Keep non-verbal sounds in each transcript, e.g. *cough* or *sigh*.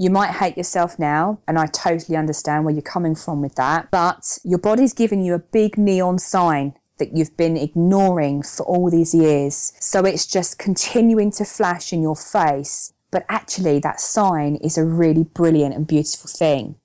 You might hate yourself now, and I totally understand where you're coming from with that, but your body's giving you a big neon sign that you've been ignoring for all these years. So it's just continuing to flash in your face. But actually, that sign is a really brilliant and beautiful thing.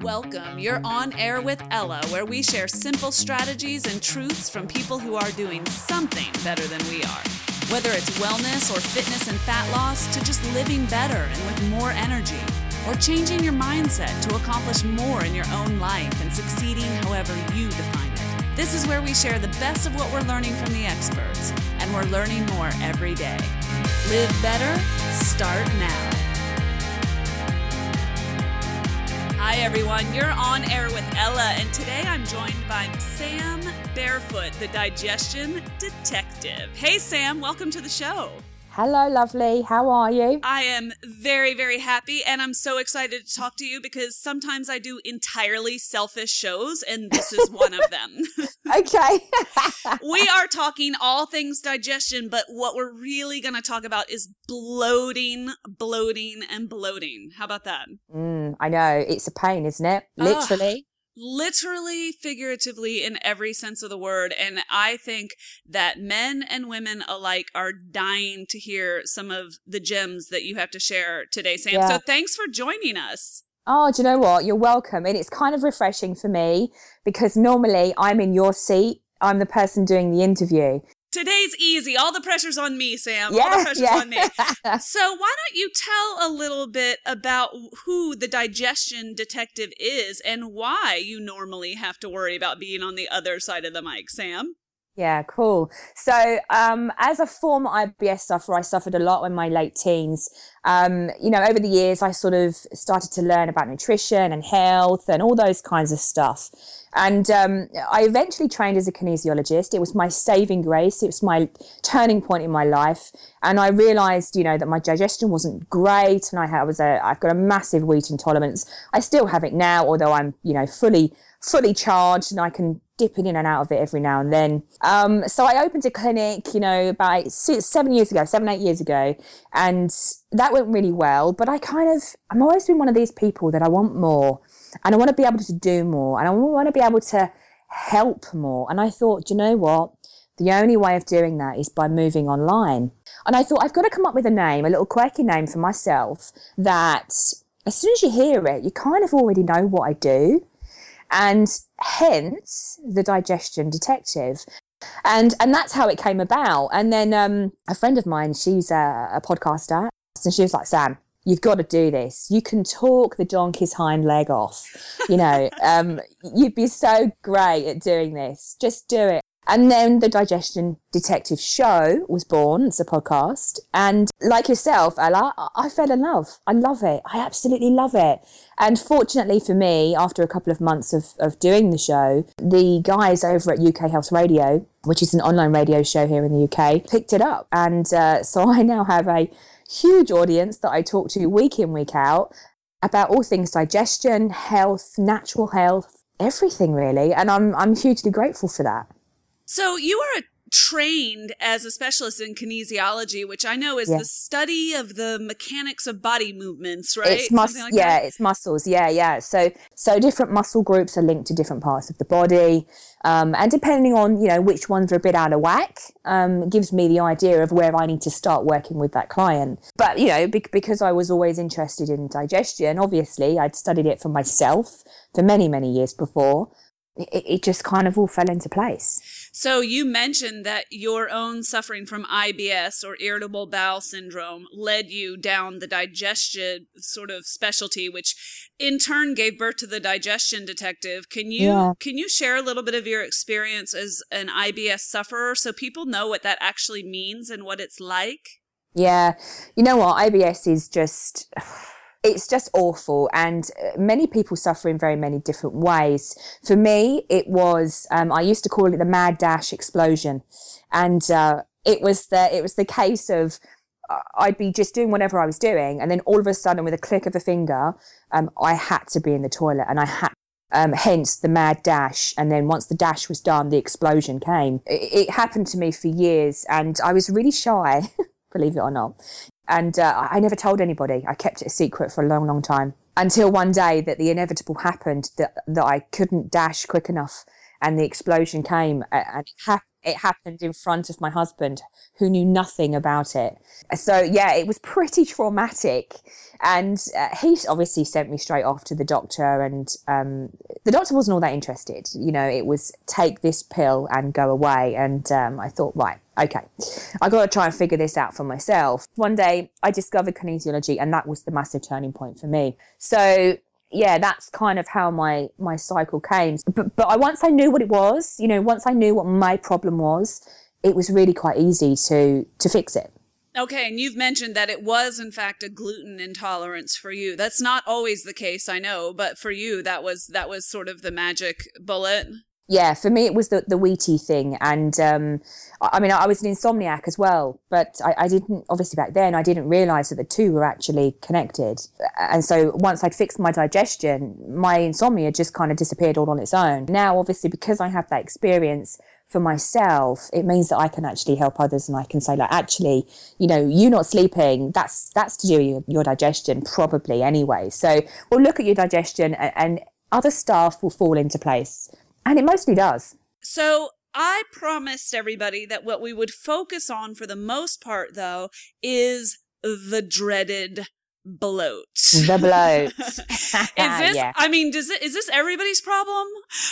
Welcome. You're on air with Ella, where we share simple strategies and truths from people who are doing something better than we are. Whether it's wellness or fitness and fat loss, to just living better and with more energy, or changing your mindset to accomplish more in your own life and succeeding however you define it. This is where we share the best of what we're learning from the experts, and we're learning more every day. Live better, start now. Hi, everyone. You're on air with Ella, and today I'm joined by Sam Barefoot, the digestion detective. Hey, Sam, welcome to the show. Hello, lovely. How are you? I am very, very happy, and I'm so excited to talk to you because sometimes I do entirely selfish shows, and this is one of them. *laughs* okay. *laughs* we are talking all things digestion, but what we're really going to talk about is bloating, bloating, and bloating. How about that? Mm, I know. It's a pain, isn't it? Literally literally, figuratively, in every sense of the word. And I think that men and women alike are dying to hear some of the gems that you have to share today, Sam. Yeah. So thanks for joining us. Oh, do you know what? You're welcome. And it's kind of refreshing for me because normally I'm in your seat. I'm the person doing the interview. Today's easy. All the pressure's on me, Sam. Yeah, All the pressure's yeah. on me. so why don't you tell a little bit about who the digestion detective is and why you normally have to worry about being on the other side of the mic, Sam? Yeah, cool. So, um, as a former IBS sufferer, I suffered a lot in my late teens. Um, you know, over the years, I sort of started to learn about nutrition and health and all those kinds of stuff. And um, I eventually trained as a kinesiologist. It was my saving grace. It was my turning point in my life. And I realized, you know, that my digestion wasn't great, and I had, was a, I've got a massive wheat intolerance. I still have it now, although I'm, you know, fully fully charged and I can dip in and out of it every now and then. Um, so I opened a clinic, you know, about seven years ago, seven, eight years ago, and that went really well. But I kind of, I'm always been one of these people that I want more and I want to be able to do more and I want to be able to help more. And I thought, you know what? The only way of doing that is by moving online. And I thought, I've got to come up with a name, a little quirky name for myself that as soon as you hear it, you kind of already know what I do and hence the digestion detective. And and that's how it came about. And then um, a friend of mine she's a, a podcaster and she was like sam you've got to do this. You can talk the donkey's hind leg off you know *laughs* um, you'd be so great at doing this. Just do it and then the Digestion Detective Show was born. It's a podcast. And like yourself, Ella, I fell in love. I love it. I absolutely love it. And fortunately for me, after a couple of months of, of doing the show, the guys over at UK Health Radio, which is an online radio show here in the UK, picked it up. And uh, so I now have a huge audience that I talk to week in, week out about all things digestion, health, natural health, everything really. And I'm, I'm hugely grateful for that. So you are trained as a specialist in kinesiology, which I know is yeah. the study of the mechanics of body movements, right? It's mus- like yeah, that? it's muscles. Yeah, yeah. So so different muscle groups are linked to different parts of the body, um, and depending on you know which ones are a bit out of whack, um, gives me the idea of where I need to start working with that client. But you know, be- because I was always interested in digestion, obviously I'd studied it for myself for many many years before. It, it just kind of all fell into place. So you mentioned that your own suffering from IBS or irritable bowel syndrome led you down the digestion sort of specialty, which in turn gave birth to the digestion detective. Can you yeah. can you share a little bit of your experience as an IBS sufferer so people know what that actually means and what it's like? Yeah. You know what? IBS is just it's just awful and uh, many people suffer in very many different ways for me it was um, i used to call it the mad dash explosion and uh, it was the it was the case of uh, I'd be just doing whatever I was doing, and then all of a sudden, with a click of a finger, um, I had to be in the toilet, and I had um, hence the mad dash. And then once the dash was done, the explosion came. It, it happened to me for years, and I was really shy, *laughs* believe it or not. And uh, I never told anybody. I kept it a secret for a long, long time until one day that the inevitable happened that, that I couldn't dash quick enough and the explosion came and it, ha- it happened in front of my husband who knew nothing about it. So yeah, it was pretty traumatic. And uh, he obviously sent me straight off to the doctor, and um, the doctor wasn't all that interested. You know, it was take this pill and go away. And um, I thought, right, okay, I got to try and figure this out for myself. One day I discovered kinesiology, and that was the massive turning point for me. So yeah, that's kind of how my my cycle came. But but I once I knew what it was, you know, once I knew what my problem was, it was really quite easy to to fix it. Okay, and you've mentioned that it was in fact a gluten intolerance for you. That's not always the case, I know, but for you that was that was sort of the magic bullet. Yeah, for me it was the the wheaty thing, and um, I mean I was an insomniac as well, but I, I didn't obviously back then I didn't realise that the two were actually connected, and so once I'd fixed my digestion, my insomnia just kind of disappeared all on its own. Now, obviously, because I have that experience for myself, it means that I can actually help others and I can say like, actually, you know, you not sleeping, that's, that's to do with your, your digestion probably anyway. So we'll look at your digestion and, and other stuff will fall into place. And it mostly does. So I promised everybody that what we would focus on for the most part, though, is the dreaded bloat. The bloat. *laughs* is *laughs* this? Yeah. I mean, does it? Is this everybody's problem,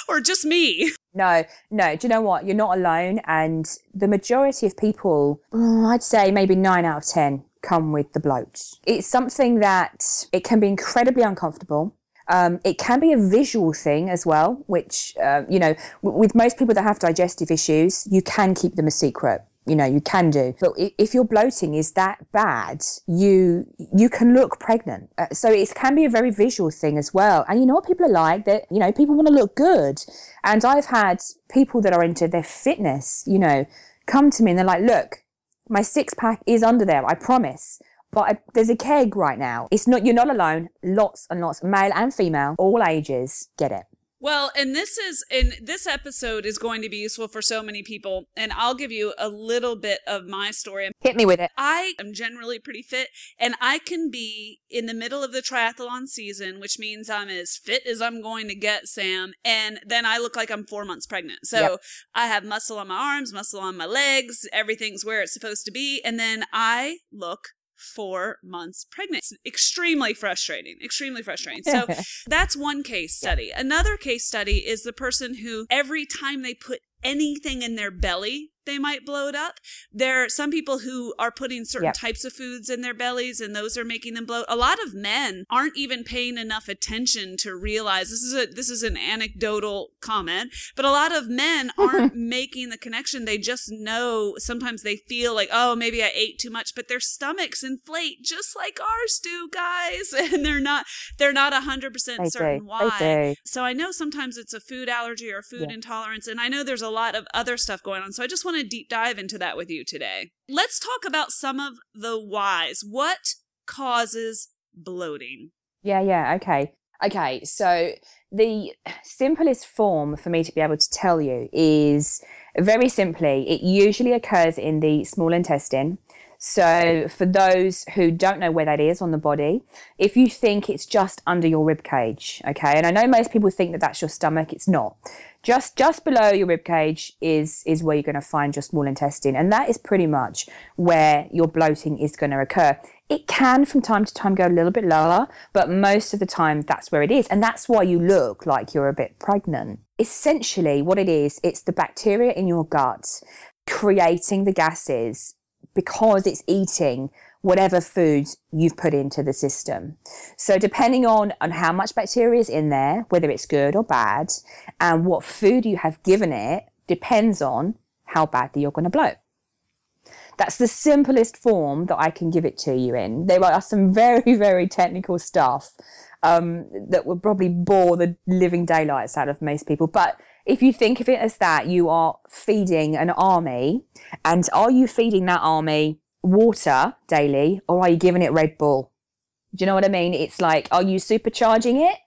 or just me? No, no. Do you know what? You're not alone, and the majority of people, oh, I'd say maybe nine out of ten, come with the bloat. It's something that it can be incredibly uncomfortable. Um, it can be a visual thing as well, which, uh, you know, w- with most people that have digestive issues, you can keep them a secret you know you can do. But if your bloating is that bad you you can look pregnant. Uh, so it can be a very visual thing as well. And you know what people are like? That you know people want to look good. And i've had people that are into their fitness you know come to me and they're like look my six pack is under there i promise but I, there's a keg right now it's not you're not alone lots and lots male and female all ages get it well, and this is in this episode is going to be useful for so many people, and I'll give you a little bit of my story. Hit me with it. I am generally pretty fit, and I can be in the middle of the triathlon season, which means I'm as fit as I'm going to get, Sam, and then I look like I'm four months pregnant. So yep. I have muscle on my arms, muscle on my legs, everything's where it's supposed to be, and then I look four months pregnant. It's extremely frustrating, extremely frustrating. So *laughs* that's one case study. Another case study is the person who every time they put anything in their belly they might bloat up. There are some people who are putting certain yep. types of foods in their bellies and those are making them bloat. A lot of men aren't even paying enough attention to realize this is a this is an anecdotal comment, but a lot of men *laughs* aren't making the connection. They just know sometimes they feel like, "Oh, maybe I ate too much," but their stomachs inflate just like ours do, guys, *laughs* and they're not they're not 100% certain do. why. So I know sometimes it's a food allergy or food yeah. intolerance and I know there's a lot of other stuff going on. So I just want want to deep dive into that with you today. Let's talk about some of the whys. What causes bloating? Yeah, yeah, okay. Okay, so the simplest form for me to be able to tell you is very simply, it usually occurs in the small intestine. So, for those who don't know where that is on the body, if you think it's just under your rib cage, okay, and I know most people think that that's your stomach, it's not. Just just below your rib cage is is where you're going to find your small intestine, and that is pretty much where your bloating is going to occur. It can from time to time go a little bit lower, but most of the time that's where it is, and that's why you look like you're a bit pregnant. Essentially, what it is, it's the bacteria in your gut creating the gases because it's eating whatever foods you've put into the system. So depending on, on how much bacteria is in there, whether it's good or bad, and what food you have given it depends on how badly you're going to bloat. That's the simplest form that I can give it to you in. There are some *laughs* very, very technical stuff um, that would probably bore the living daylights out of most people. But if you think of it as that, you are feeding an army. And are you feeding that army water daily or are you giving it Red Bull? Do you know what I mean? It's like, are you supercharging it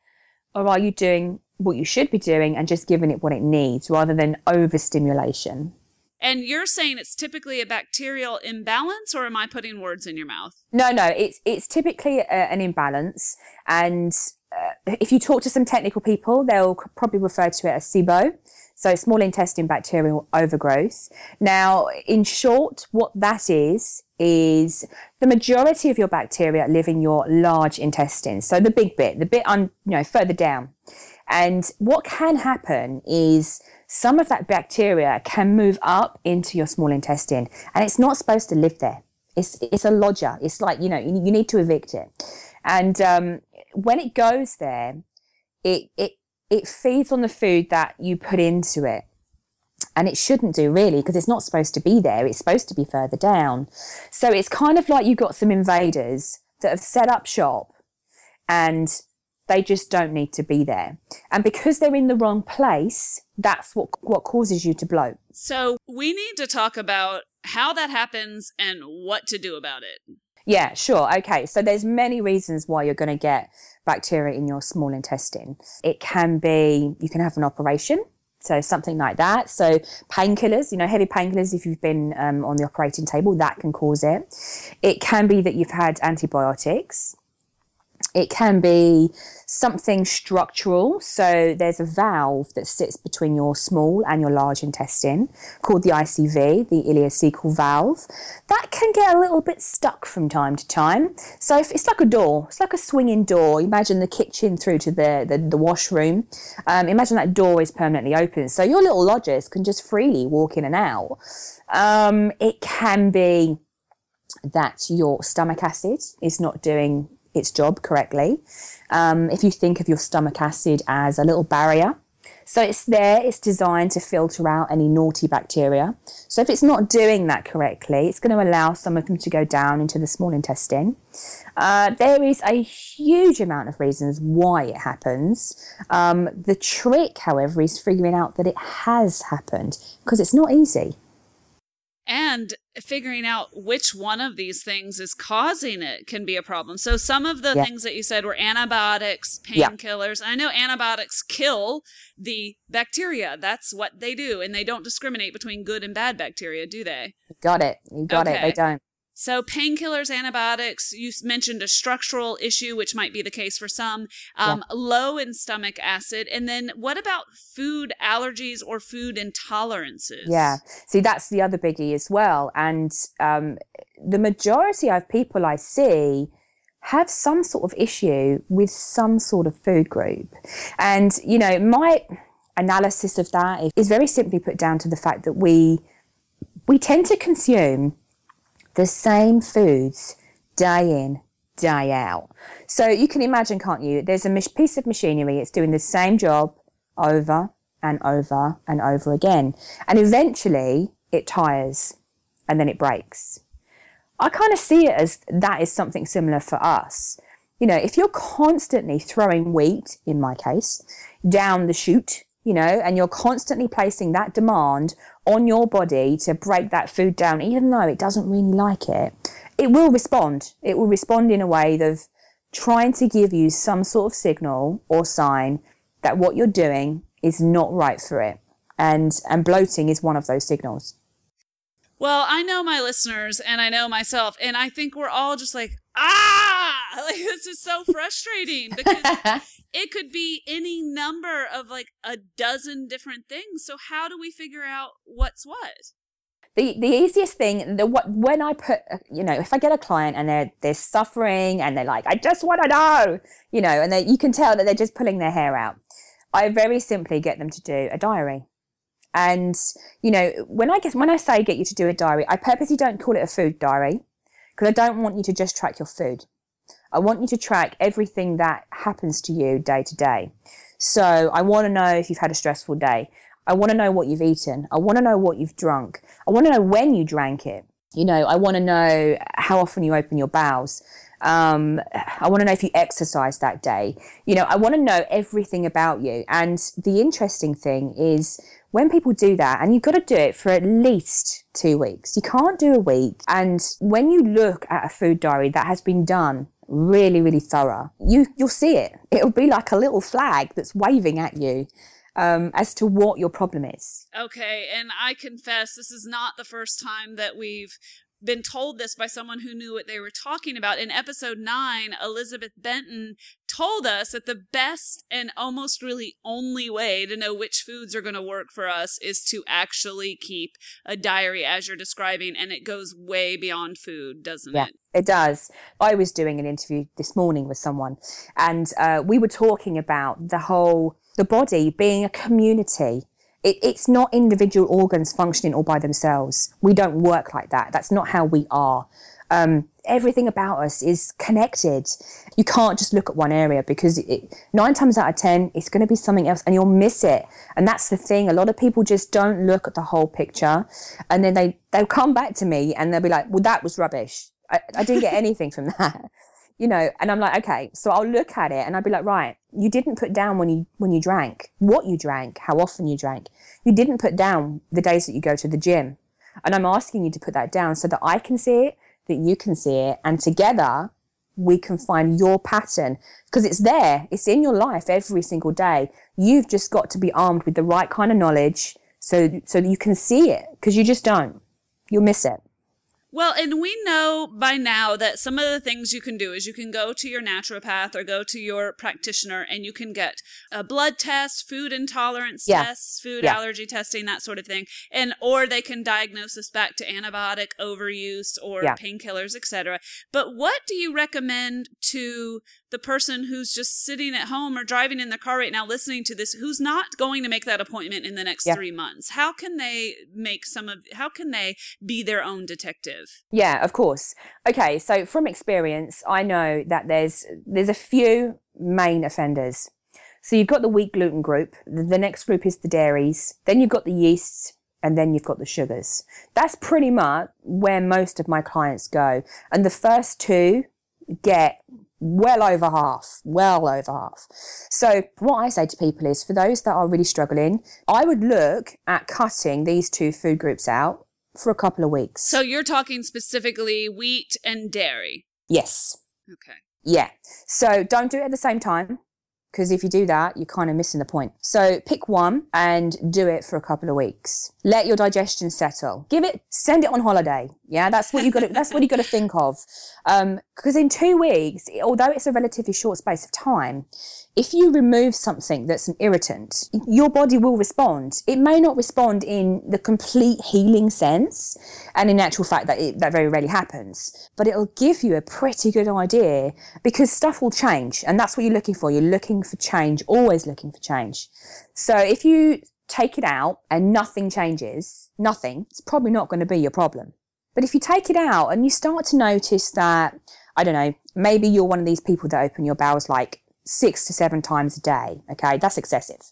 or are you doing what you should be doing and just giving it what it needs rather than overstimulation? And you're saying it's typically a bacterial imbalance, or am I putting words in your mouth? No, no, it's it's typically a, an imbalance, and uh, if you talk to some technical people, they'll probably refer to it as SIBO, so small intestine bacterial overgrowth. Now, in short, what that is is the majority of your bacteria live in your large intestine, so the big bit, the bit on you know further down. And what can happen is some of that bacteria can move up into your small intestine and it's not supposed to live there. It's, it's a lodger. It's like, you know, you, you need to evict it. And um, when it goes there, it, it, it feeds on the food that you put into it. And it shouldn't do really because it's not supposed to be there. It's supposed to be further down. So it's kind of like you've got some invaders that have set up shop and they just don't need to be there. And because they're in the wrong place, that's what what causes you to bloat. So we need to talk about how that happens and what to do about it. Yeah, sure. Okay. So there's many reasons why you're going to get bacteria in your small intestine. It can be you can have an operation. So something like that. So painkillers, you know, heavy painkillers, if you've been um, on the operating table, that can cause it. It can be that you've had antibiotics. It can be something structural. So there's a valve that sits between your small and your large intestine called the ICV, the ileocecal valve. That can get a little bit stuck from time to time. So if, it's like a door, it's like a swinging door. Imagine the kitchen through to the, the, the washroom. Um, imagine that door is permanently open. So your little lodgers can just freely walk in and out. Um, it can be that your stomach acid is not doing its job correctly. Um, if you think of your stomach acid as a little barrier, so it's there, it's designed to filter out any naughty bacteria. So if it's not doing that correctly, it's going to allow some of them to go down into the small intestine. Uh, there is a huge amount of reasons why it happens. Um, the trick, however, is figuring out that it has happened because it's not easy and figuring out which one of these things is causing it can be a problem. So some of the yeah. things that you said were antibiotics, painkillers. Yeah. I know antibiotics kill the bacteria. That's what they do and they don't discriminate between good and bad bacteria, do they? Got it. You got okay. it. They don't. So, painkillers, antibiotics, you mentioned a structural issue, which might be the case for some, um, yeah. low in stomach acid. And then what about food allergies or food intolerances? Yeah. See, that's the other biggie as well. And um, the majority of people I see have some sort of issue with some sort of food group. And, you know, my analysis of that is very simply put down to the fact that we we tend to consume the same foods day in, day out. So you can imagine, can't you? There's a piece of machinery, it's doing the same job over and over and over again. And eventually it tires and then it breaks. I kind of see it as that is something similar for us. You know, if you're constantly throwing wheat, in my case, down the chute, you know, and you're constantly placing that demand on your body to break that food down, even though it doesn't really like it, it will respond. It will respond in a way of trying to give you some sort of signal or sign that what you're doing is not right for it. And, and bloating is one of those signals. Well, I know my listeners and I know myself, and I think we're all just like, ah, *laughs* like this is so frustrating because *laughs* it could be any number of like a dozen different things. So how do we figure out what's what? The, the easiest thing the what when I put uh, you know if I get a client and they're they're suffering and they're like I just want to know you know and they you can tell that they're just pulling their hair out I very simply get them to do a diary and you know when I get when I say get you to do a diary I purposely don't call it a food diary because I don't want you to just track your food I want you to track everything that happens to you day to day. So I want to know if you've had a stressful day. I want to know what you've eaten. I want to know what you've drunk. I want to know when you drank it. You know, I want to know how often you open your bowels. Um, I want to know if you exercise that day. You know, I want to know everything about you. And the interesting thing is when people do that, and you've got to do it for at least two weeks, you can't do a week. And when you look at a food diary that has been done really, really thorough. You you'll see it. It'll be like a little flag that's waving at you. um, as to what your problem is. Okay, and I confess this is not the first time that we've been told this by someone who knew what they were talking about. In episode nine, Elizabeth Benton told us that the best and almost really only way to know which foods are going to work for us is to actually keep a diary as you're describing. And it goes way beyond food, doesn't yeah, it? It does. I was doing an interview this morning with someone, and uh, we were talking about the whole the body being a community. It, it's not individual organs functioning all by themselves. We don't work like that. That's not how we are. Um, everything about us is connected. You can't just look at one area because it, nine times out of 10, it's going to be something else and you'll miss it. And that's the thing. A lot of people just don't look at the whole picture and then they, they'll come back to me and they'll be like, well, that was rubbish. I, I didn't get anything from that *laughs* you know, and I'm like, okay, so I'll look at it and I'll be like, right, you didn't put down when you when you drank, what you drank, how often you drank. You didn't put down the days that you go to the gym. And I'm asking you to put that down so that I can see it, that you can see it, and together we can find your pattern because it's there. It's in your life every single day. You've just got to be armed with the right kind of knowledge so so you can see it because you just don't. You'll miss it. Well, and we know by now that some of the things you can do is you can go to your naturopath or go to your practitioner and you can get a blood test, food intolerance yeah. tests, food yeah. allergy testing, that sort of thing. And or they can diagnose us back to antibiotic overuse or yeah. painkillers, etc. But what do you recommend to the person who's just sitting at home or driving in the car right now listening to this who's not going to make that appointment in the next yeah. 3 months how can they make some of how can they be their own detective yeah of course okay so from experience i know that there's there's a few main offenders so you've got the wheat gluten group the next group is the dairies then you've got the yeasts and then you've got the sugars. That's pretty much where most of my clients go. And the first two get well over half, well over half. So what I say to people is for those that are really struggling, I would look at cutting these two food groups out for a couple of weeks. So you're talking specifically wheat and dairy? Yes. Okay. Yeah. So don't do it at the same time because if you do that, you're kind of missing the point. So pick one and do it for a couple of weeks. Let your digestion settle. Give it, send it on holiday. Yeah, that's what you got. that's what you got to think of. Because um, in two weeks, although it's a relatively short space of time, if you remove something that's an irritant, your body will respond. It may not respond in the complete healing sense, and in actual fact, that it, that very rarely happens. But it'll give you a pretty good idea because stuff will change, and that's what you're looking for. You're looking for change, always looking for change. So if you take it out and nothing changes, nothing, it's probably not going to be your problem. But if you take it out and you start to notice that, I don't know, maybe you're one of these people that open your bowels like six to seven times a day. Okay, that's excessive.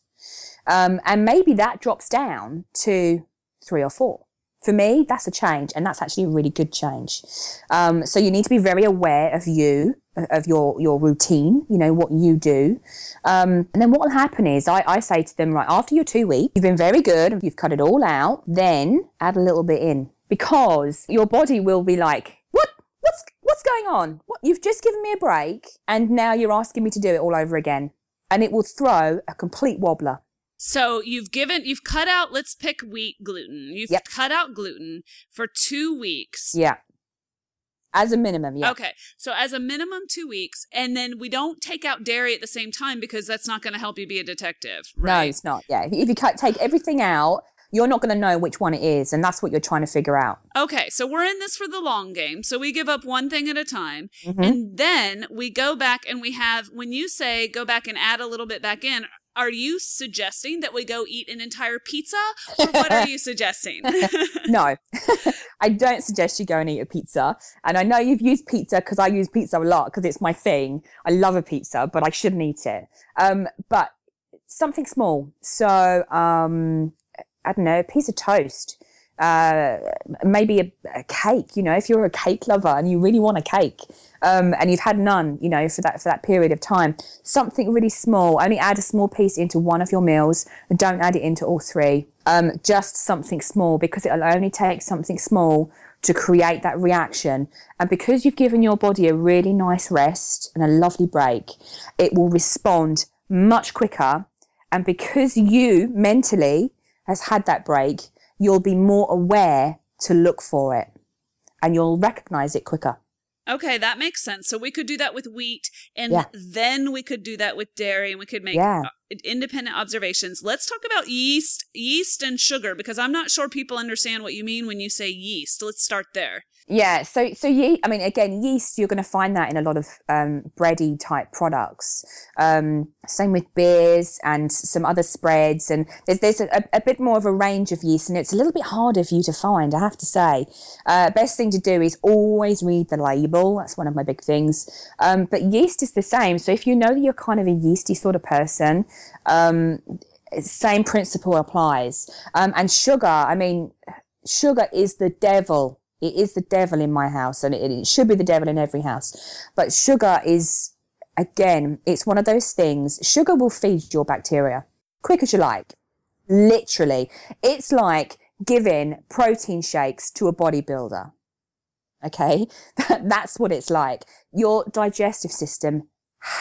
Um, and maybe that drops down to three or four. For me, that's a change, and that's actually a really good change. Um, so you need to be very aware of you, of your your routine. You know what you do, um, and then what will happen is I, I say to them, right after your two weeks, you've been very good, you've cut it all out. Then add a little bit in because your body will be like, what? what's what's going on? What, you've just given me a break, and now you're asking me to do it all over again, and it will throw a complete wobbler. So you've given, you've cut out. Let's pick wheat gluten. You've yep. cut out gluten for two weeks. Yeah. As a minimum, yeah. Okay. So as a minimum, two weeks. And then we don't take out dairy at the same time because that's not going to help you be a detective. Right? No, it's not. Yeah. If you cut, take everything out you're not going to know which one it is. And that's what you're trying to figure out. Okay. So we're in this for the long game. So we give up one thing at a time. Mm-hmm. And then we go back and we have, when you say go back and add a little bit back in, are you suggesting that we go eat an entire pizza or what are you *laughs* suggesting *laughs* no *laughs* i don't suggest you go and eat a pizza and i know you've used pizza because i use pizza a lot because it's my thing i love a pizza but i shouldn't eat it um, but something small so um, I don't know, a piece of toast, uh, maybe a, a, cake. You know, if you're a cake lover and you really want a cake, um, and you've had none, you know, for that for that period of time, something really small. Only add a small piece into one of your meals. And don't add it into all three. Um, just something small because it'll only take something small to create that reaction. And because you've given your body a really nice rest and a lovely break, it will respond much quicker And because you mentally has had that break, you'll be more aware to look for it and you'll recognize it quicker. Okay, that makes sense. So we could do that with wheat, and Yeah. then we could do that with dairy, and we could make Yeah. Independent observations. Let's talk about yeast, yeast and sugar, because I'm not sure people understand what you mean when you say yeast. Let's start there. Yeah, so so ye- I mean, again, yeast you're going to find that in a lot of um, bready type products. Um, same with beers and some other spreads, and there's there's a, a bit more of a range of yeast, and it's a little bit harder for you to find. I have to say, uh, best thing to do is always read the label. That's one of my big things. Um, but yeast is the same. So if you know that you're kind of a yeasty sort of person, um, same principle applies. Um, and sugar, I mean, sugar is the devil. It is the devil in my house, and it, it should be the devil in every house. But sugar is, again, it's one of those things. Sugar will feed your bacteria quick as you like. Literally, it's like giving protein shakes to a bodybuilder. Okay, *laughs* that's what it's like. Your digestive system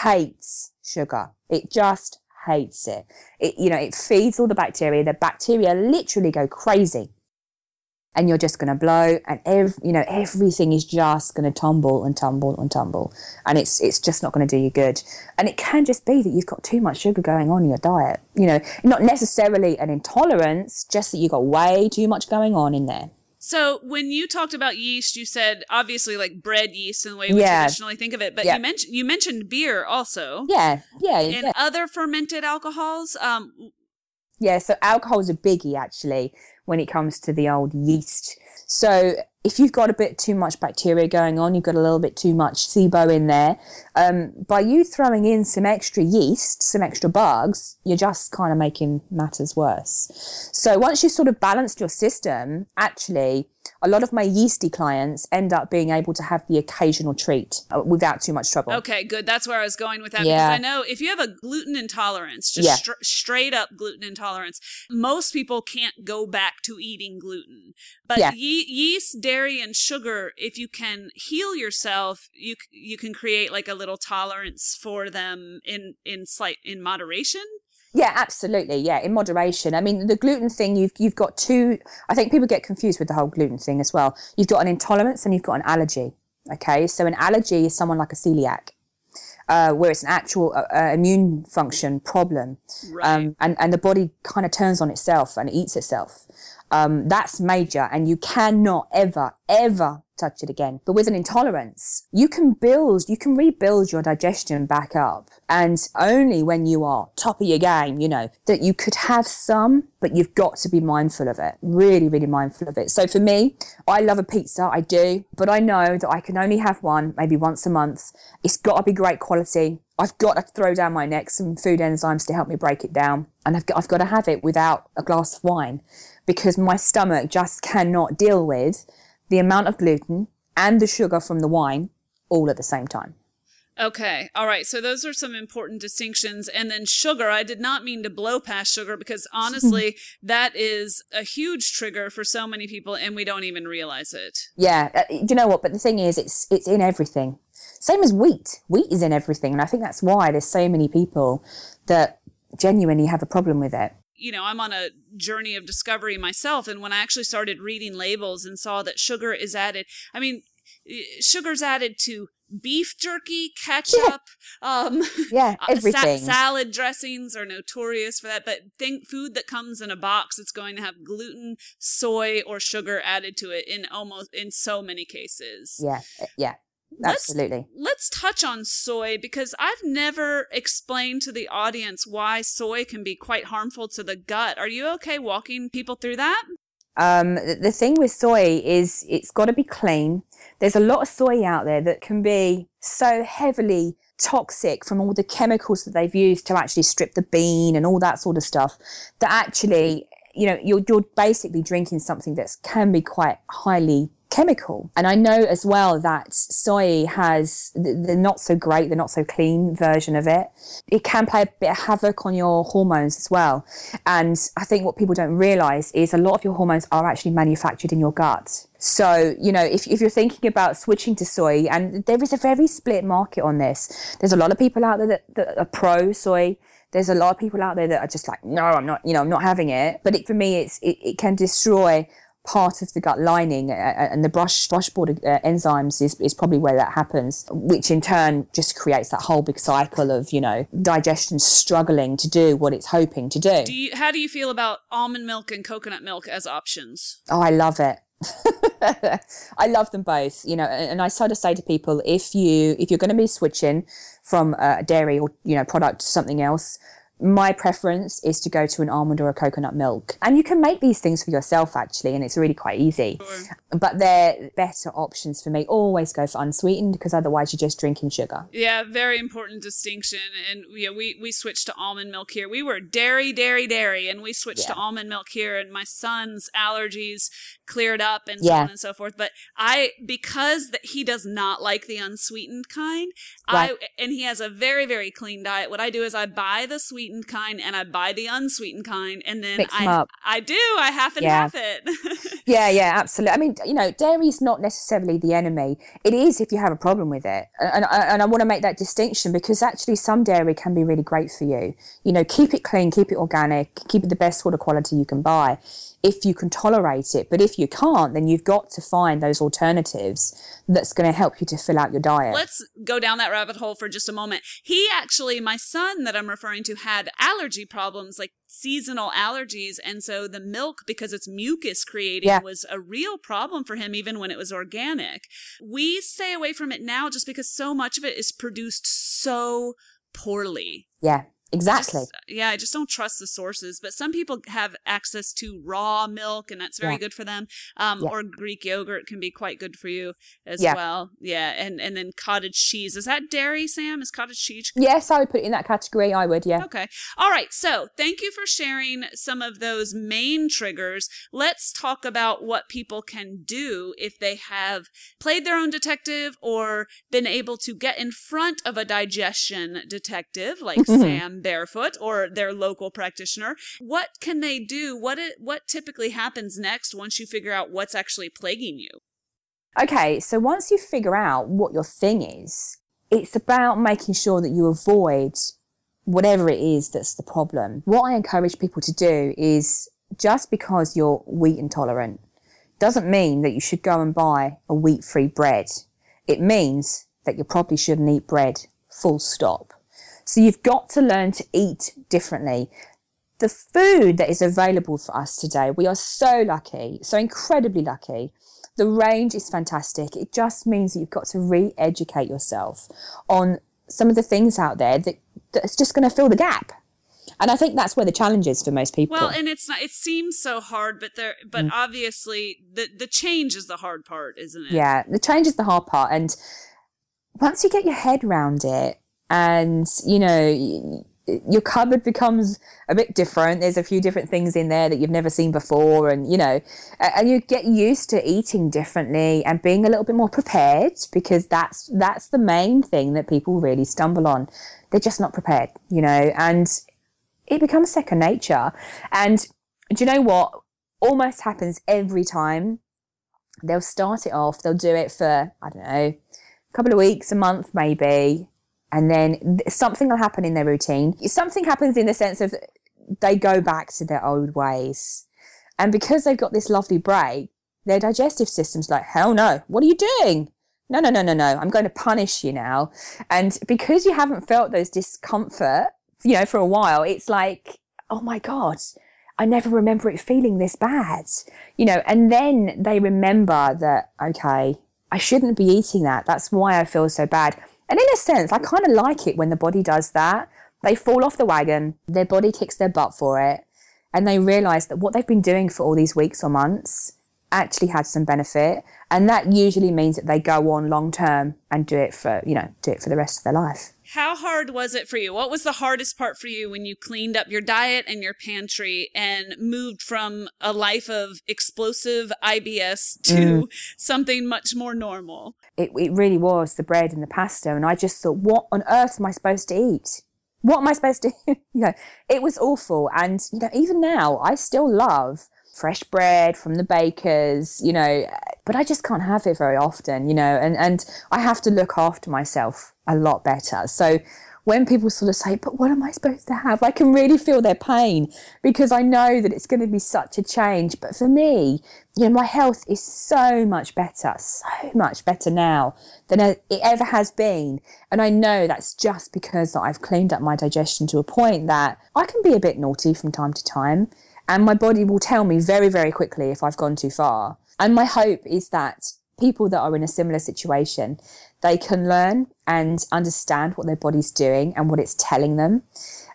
hates sugar. It just hates it. It, you know, it feeds all the bacteria. The bacteria literally go crazy. And you're just going to blow and ev- you know everything is just going to tumble and tumble and tumble. And it's it's just not going to do you good. And it can just be that you've got too much sugar going on in your diet. You know not necessarily an intolerance just that you've got way too much going on in there So when you talked about yeast, you said obviously like bread yeast in the way we Yeah. traditionally think of it, but Yeah. you mentioned you mentioned beer also. yeah yeah And yeah. other fermented alcohols, um, Yeah, so alcohol is a biggie actually when it comes to the old yeast. So if you've got a bit too much bacteria going on, you've got a little bit too much SIBO in there, um, by you throwing in some extra yeast, some extra bugs, you're just kind of making matters worse. So once you sort of balanced your system, actually, a lot of my yeasty clients end up being able to have the occasional treat uh, without too much trouble. Okay, good. That's where I was going with that Yeah. because I know if you have a gluten intolerance, just Yeah. str- straight up gluten intolerance, most people can't go back to eating gluten. But Yeah. ye- yeast, dairy, and sugar, if you can heal yourself, you c- you can create like a little tolerance for them in in slight in moderation. Yeah, absolutely. Yeah, in moderation. I mean, the gluten thing, you've you've got two. I think people get confused with the whole gluten thing as well. You've got an intolerance and you've got an allergy. Okay, so an allergy is someone like a celiac, uh, where it's an actual uh, uh, immune function problem, Right. um, and and the body kind of turns on itself and eats itself. Um, that's major, and you cannot ever ever touch it again. But with an intolerance, you can build, you can rebuild your digestion back up. And only when you are top of your game, you know, that you could have some, but you've got to be mindful of it. Really, really mindful of it. So for me, I love a pizza. I do, but I know that I can only have one maybe once a month. It's got to be great quality. I've got to throw down my neck some food enzymes to help me break it down. And I've got, I've got to have it without a glass of wine because my stomach just cannot deal with the amount of gluten and the sugar from the wine all at the same time. Okay. All right. So those are some important distinctions. And then sugar, I did not mean to blow past sugar because *laughs* honestly, that is a huge trigger for so many people and we don't even realize it. Yeah, uh, do you know what? But the thing is, it's it's in everything. Same as wheat. Wheat is in everything, and I think that's why there's so many people that genuinely have a problem with it. You know, I'm on a journey of discovery myself. And when I actually started reading labels and saw that sugar is added, I mean, eh, sugar's added to beef jerky, ketchup, um, Yeah, *laughs* Uh, sa- everything. salad dressings are notorious for that, but think food that comes in a box, it's going to have gluten, soy, or sugar added to it in almost in so many cases. yeah, uh, yeah, absolutely. Let's touch on soy because I've never explained to the audience why soy can be quite harmful to the gut. Are you okay walking people through that? Um, the, the thing with soy is it's got to be clean. There's a lot of soy out there that can be so heavily toxic from all the chemicals that they've used to actually strip the bean and all that sort of stuff that actually, you know, you're, you're basically drinking something that can be quite highly chemical. And I know as well that soy has the, the not so great, the not so clean version of it. It can play a bit of havoc on your hormones as well. And I think what people don't realize is a lot of your hormones are actually manufactured in your gut. So, you know, if, if you're thinking about switching to soy, and there is a very split market on this, there's a lot of people out there that, that are pro soy. there's a lot of people out there that are just like, no, I'm not, you know, I'm not having it. But it, for me, it's it, it can destroy part of the gut lining uh, uh and the brush brush border uh, enzymes is, is probably where that happens which in turn just creates that whole big cycle of you know digestion struggling to do what it's hoping to do, do you, how do you feel about almond milk and coconut milk as options? Oh i love it. *laughs* I love them both, you know, and I sort of say to people, if you if you're going to be switching from a dairy or you know product to something else, my preference is to go to an almond or a coconut milk. And you can make these things for yourself actually, and it's really quite easy. But they're better options for me. Always go for unsweetened because otherwise you're just drinking sugar. Yeah, very important distinction. And yeah, we, we switched to almond milk here. We were dairy, dairy, dairy, and we switched yeah. to almond milk here. And my son's allergies cleared up and so yeah. on and so forth. But I, because that he does not like the unsweetened kind, right. I, and he has a very, very clean diet, what I do is I buy the sweet sweetened kind and I buy the unsweetened kind and then Mix I I do I half and yeah. half it. *laughs* yeah, yeah, absolutely. I mean, you know, dairy is not necessarily the enemy. It is if you have a problem with it, and and, and I want to make that distinction because actually some dairy can be really great for you. You know, keep it clean, keep it organic, keep it the best water quality you can buy if you can tolerate it. But if you can't, then you've got to find those alternatives that's going to help you to fill out your diet. Let's go down that rabbit hole for just a moment. He actually, my son that I'm referring to, had allergy problems, like seasonal allergies. And so the milk, because it's mucus creating, yeah. was a real problem for him, even when it was organic. We stay away from it now just because so much of it is produced so poorly. Yeah. Exactly. Just, yeah, I just don't trust the sources. But some people have access to raw milk, and that's very yeah. good for them. Um, yeah. Or Greek yogurt can be quite good for you as yeah. well. Yeah, and and then cottage cheese is that dairy, Sam? Is cottage cheese? Yes, I would put it in that category. I would. Yeah. Okay. All right. So thank you for sharing some of those main triggers. Let's talk about what people can do if they have played their own detective or been able to get in front of a digestion detective like *laughs* Sam barefoot or their local practitioner. What can they do? What it, what typically happens next once you figure out what's actually plaguing you? Okay, so once you figure out what your thing is, it's about making sure that you avoid whatever it is that's the problem. What I encourage people to do is just because you're wheat intolerant doesn't mean that you should go and buy a wheat free bread. It means that you probably shouldn't eat bread, full stop. So you've got to learn to eat differently. The food that is available for us today, we are so lucky, so incredibly lucky. The range is fantastic. It just means that you've got to re educate yourself on some of the things out there that, that's just going to fill the gap and I think that's where the challenge is for most people. Well, and it's not. It seems so hard, but there, but mm. obviously the the change is the hard part, isn't it? Yeah, the change is the hard part, and once you get your head around it, and you know your cupboard becomes a bit different. There's a few different things in there that you've never seen before. And you know and you get used to eating differently and being a little bit more prepared because that's that's the main thing that people really stumble on. They're just not prepared you know and it becomes second nature. And do you know what? Almost happens every time. They'll start it off they'll do it for i don't know a couple of weeks a month maybe and then something will happen in their routine. Something happens in the sense of they go back to their old ways. And because they've got this lovely break, their digestive system's like, hell no, what are you doing? No, no, no, no, no, I'm going to punish you now. And because you haven't felt those discomfort, you know, for a while, it's like, oh my God, I never remember it feeling this bad, you know, and then they remember that, okay, I shouldn't be eating that. That's why I feel so bad. And in a sense, I kind of like it when the body does that. They fall off the wagon, their body kicks their butt for it, and they realize that what they've been doing for all these weeks or months actually had some benefit. And that usually means that they go on long term and do it for, you know, do it for the rest of their life. How hard was it for you? What was the hardest part for you when you cleaned up your diet and your pantry and moved from a life of explosive IBS to mm. something much more normal? It, it really was the bread and the pasta. And I just thought, what on earth am I supposed to eat? What am I supposed to, *laughs* you know, it was awful. And, you know, even now, I still love fresh bread from the bakers, you know, but I just can't have it very often, you know, and, and I have to look after myself a lot better. So when people sort of say, but what am I supposed to have? I can really feel their pain because I know that it's going to be such a change. But for me, you know, my health is so much better, so much better now than it ever has been. And I know that's just because I've cleaned up my digestion to a point that I can be a bit naughty from time to time. And my body will tell me very, very quickly if I've gone too far. And my hope is that people that are in a similar situation, they can learn and understand what their body's doing and what it's telling them.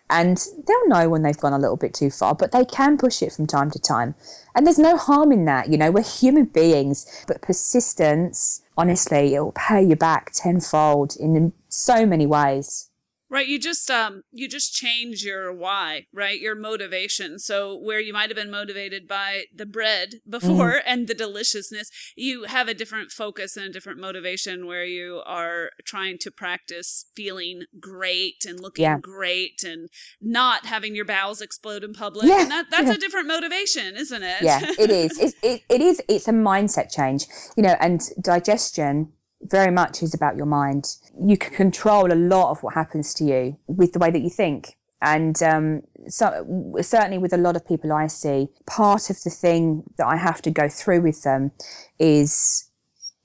And they'll know when they've gone a little bit too far, but they can push it from time to time. And there's no harm in that. You know, we're human beings, but persistence, honestly, it will pay you back tenfold in so many ways. Right, you just um you just change your why, right? Your motivation. So where you might have been motivated by the bread *laughs* before mm. and the deliciousness, you have a different focus and a different motivation where you are trying to practice feeling great and looking yeah. great and not having your bowels explode in public. Yeah. And that, that's a different motivation, isn't it? Yeah, it is. It's, it, it is. It's a mindset change, you know, and digestion very much is about your mind. You can control a lot of what happens to you with the way that you think. And um, so, certainly with a lot of people I see, part of the thing that I have to go through with them is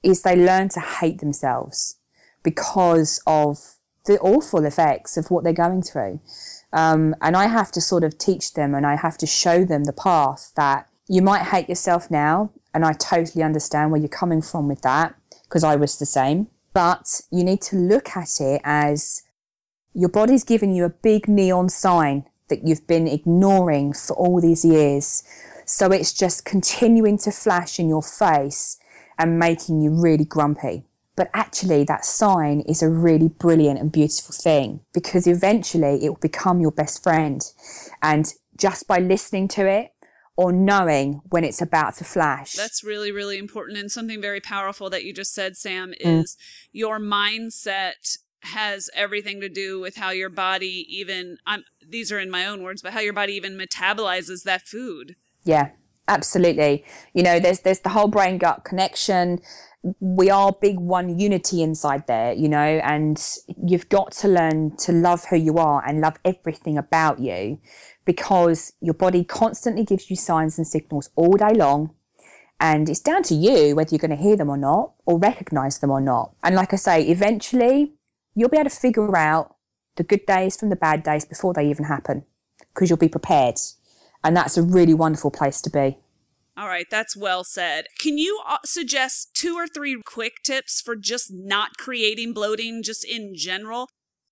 is they learn to hate themselves because of the awful effects of what they're going through. Um, and I have to sort of teach them and I have to show them the path that you might hate yourself now. And I totally understand where you're coming from with that because I was the same. But you need to look at it as your body's giving you a big neon sign that you've been ignoring for all these years. So it's just continuing to flash in your face and making you really grumpy. But actually, that sign is a really brilliant and beautiful thing because eventually it will become your best friend. And just by listening to it or knowing when it's about to flash. That's really, really important. And something very powerful that you just said, Sam, mm. is mm. your mindset has everything to do with how your body even I'm these are in my own words, but how your body even metabolizes that food. Yeah, absolutely. You know, there's there's the whole brain gut connection. We are big one unity inside there, you know, and you've got to learn to love who you are and love everything about you because your body constantly gives you signs and signals all day long. And it's down to you whether you're going to hear them or not, or recognize them or not. And like I say, eventually you'll be able to figure out the good days from the bad days before they even happen because you'll be prepared. And that's a really wonderful place to be. All right, that's well said. Can you uh, suggest two or three quick tips for just not creating bloating just in general?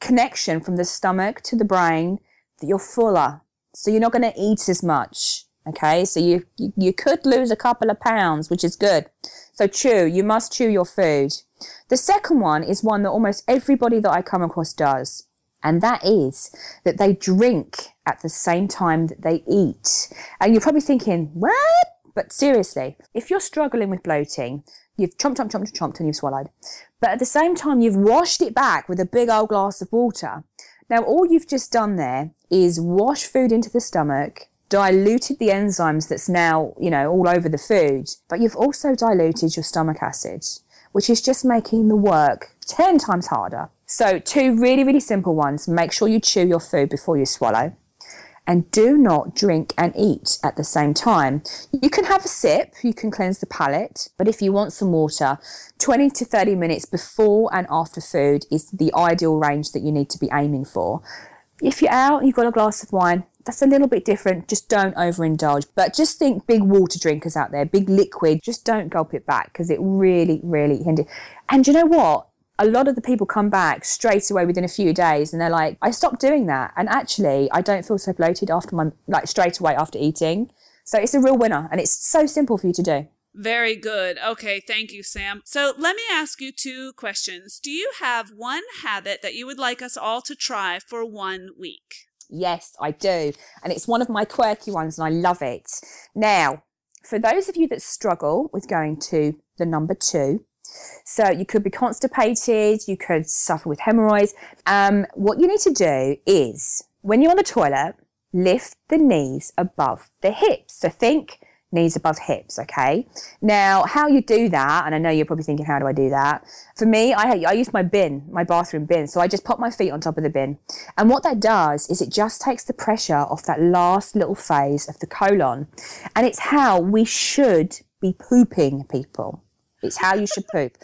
connection from the stomach to the brain that you're fuller. So you're not going to eat as much. Okay. So you, you, you could lose a couple of pounds, which is good. So chew. You must chew your food. The second one is one that almost everybody that I come across does. And that is that they drink at the same time that they eat. And you're probably thinking, what? But seriously, if you're struggling with bloating, you've chomped, chomped, chomped, chomped, and you've swallowed. But at the same time, you've washed it back with a big old glass of water. Now, all you've just done there is wash food into the stomach, diluted the enzymes that's now, you know, all over the food, but you've also diluted your stomach acid, which is just making the work 10 times harder. So, two really, really simple ones. Make sure you chew your food before you swallow and do not drink and eat at the same time. You can have a sip, you can cleanse the palate, but if you want some water, 20 to 30 minutes before and after food is the ideal range that you need to be aiming for. If you're out, and you've got a glass of wine, that's a little bit different. Just don't overindulge. But just think big water drinkers out there, big liquid, just don't gulp it back because it really, really hinders. And you know what? A lot of the people come back straight away within a few days and they're like, I stopped doing that. And actually, I don't feel so bloated after my, like straight away after eating. So it's a real winner and it's so simple for you to do. Very good. Okay, thank you, Sam. So let me ask you two questions. Do you have one habit that you would like us all to try for one week? Yes, I do. And it's one of my quirky ones and I love it. Now, for those of you that struggle with going to the number two, so you could be constipated, you could suffer with hemorrhoids. Um, what you need to do is when you're on the toilet, lift the knees above the hips. So think knees above hips. Okay. Now, how you do that, and I know you're probably thinking, how do I do that? For me, I, I use my bin, my bathroom bin. So I just pop my feet on top of the bin. And what that does is it just takes the pressure off that last little phase of the colon. And it's how we should be pooping people. It's how you should poop.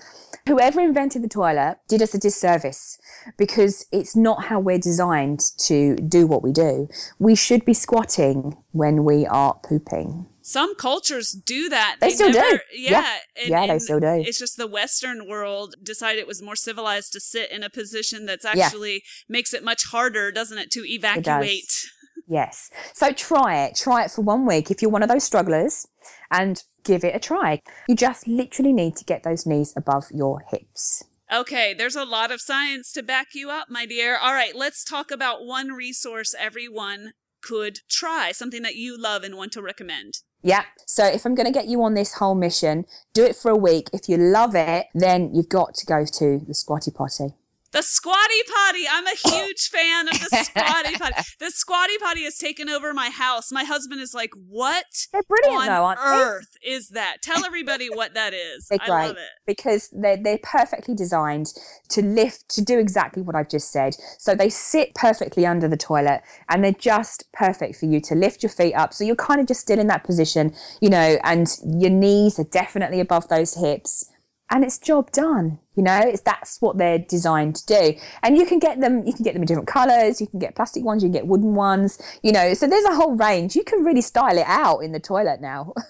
Whoever invented the toilet did us a disservice because it's not how we're designed to do what we do. We should be squatting when we are pooping. Some cultures do that. They, still never, do. Yeah. Yeah, and- yeah they and still do. It's just the Western world decided it was more civilized to sit in a position that's Yeah. actually makes it much harder, doesn't it, to evacuate? *laughs* Yes. So try it. Try it for one week if you're one of those strugglers and give it a try. You just literally need to get those knees above your hips. Okay, there's a lot of science to back you up, my dear. All right, let's talk about one resource everyone could try, something that you love and want to recommend. Yeah. So if I'm going to get you on this whole mission, do it for a week. If you love it, then you've got to go to the squatty potty. The squatty potty. I'm a *laughs* oh. huge fan of the squatty potty. *laughs* The squatty potty has taken over my house. My husband is like, "What They're brilliant on though, aren't they? earth is that?" Tell everybody what that is. They're I great love it. because they're, they're perfectly designed to lift, to do exactly what I've just said. So they sit perfectly under the toilet and they're just perfect for you to lift your feet up. So you're kind of just still in that position, you know, and your knees are definitely above those hips. And it's job done, you know. It's that's what they're designed to do, and you can get them. You can get them in different colours. You can get plastic ones. You can get wooden ones. You know, so there's a whole range. You can really style it out in the toilet now. *laughs*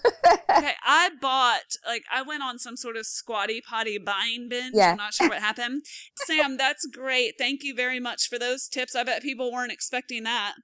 Okay, I bought like I went on some sort of squatty potty buying binge. Yeah. I'm not sure what happened. Sam, that's great. Thank you very much for those tips. I bet people weren't expecting that.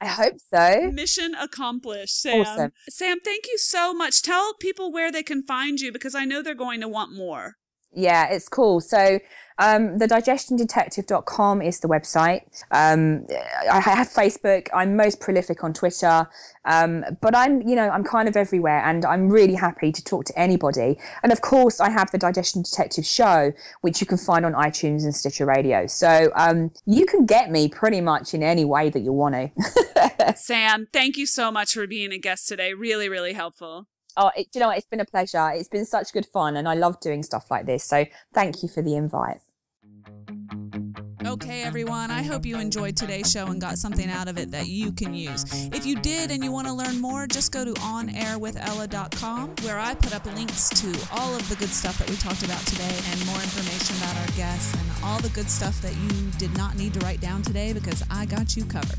I hope so. Mission accomplished, Sam. Awesome. Sam, thank you so much. Tell people where they can find you because I know they're going to want more. Yeah, it's cool. So, um, the digestiondetective.com is the website. Um, I have Facebook. I'm most prolific on Twitter. Um, but I'm, you know, I'm kind of everywhere and I'm really happy to talk to anybody. And of course, I have the Digestion Detective show, which you can find on iTunes and Stitcher Radio. So, um, you can get me pretty much in any way that you want to. *laughs* Sam, thank you so much for being a guest today. Really, really helpful. Oh, it, you know what? It's been a pleasure. It's been such good fun and I love doing stuff like this. So, thank you for the invite. Okay, everyone, I hope you enjoyed today's show and got something out of it that you can use. If you did and you want to learn more, just go to onairwithella.com where I put up links to all of the good stuff that we talked about today and more information about our guests and all the good stuff that you did not need to write down today because I got you covered.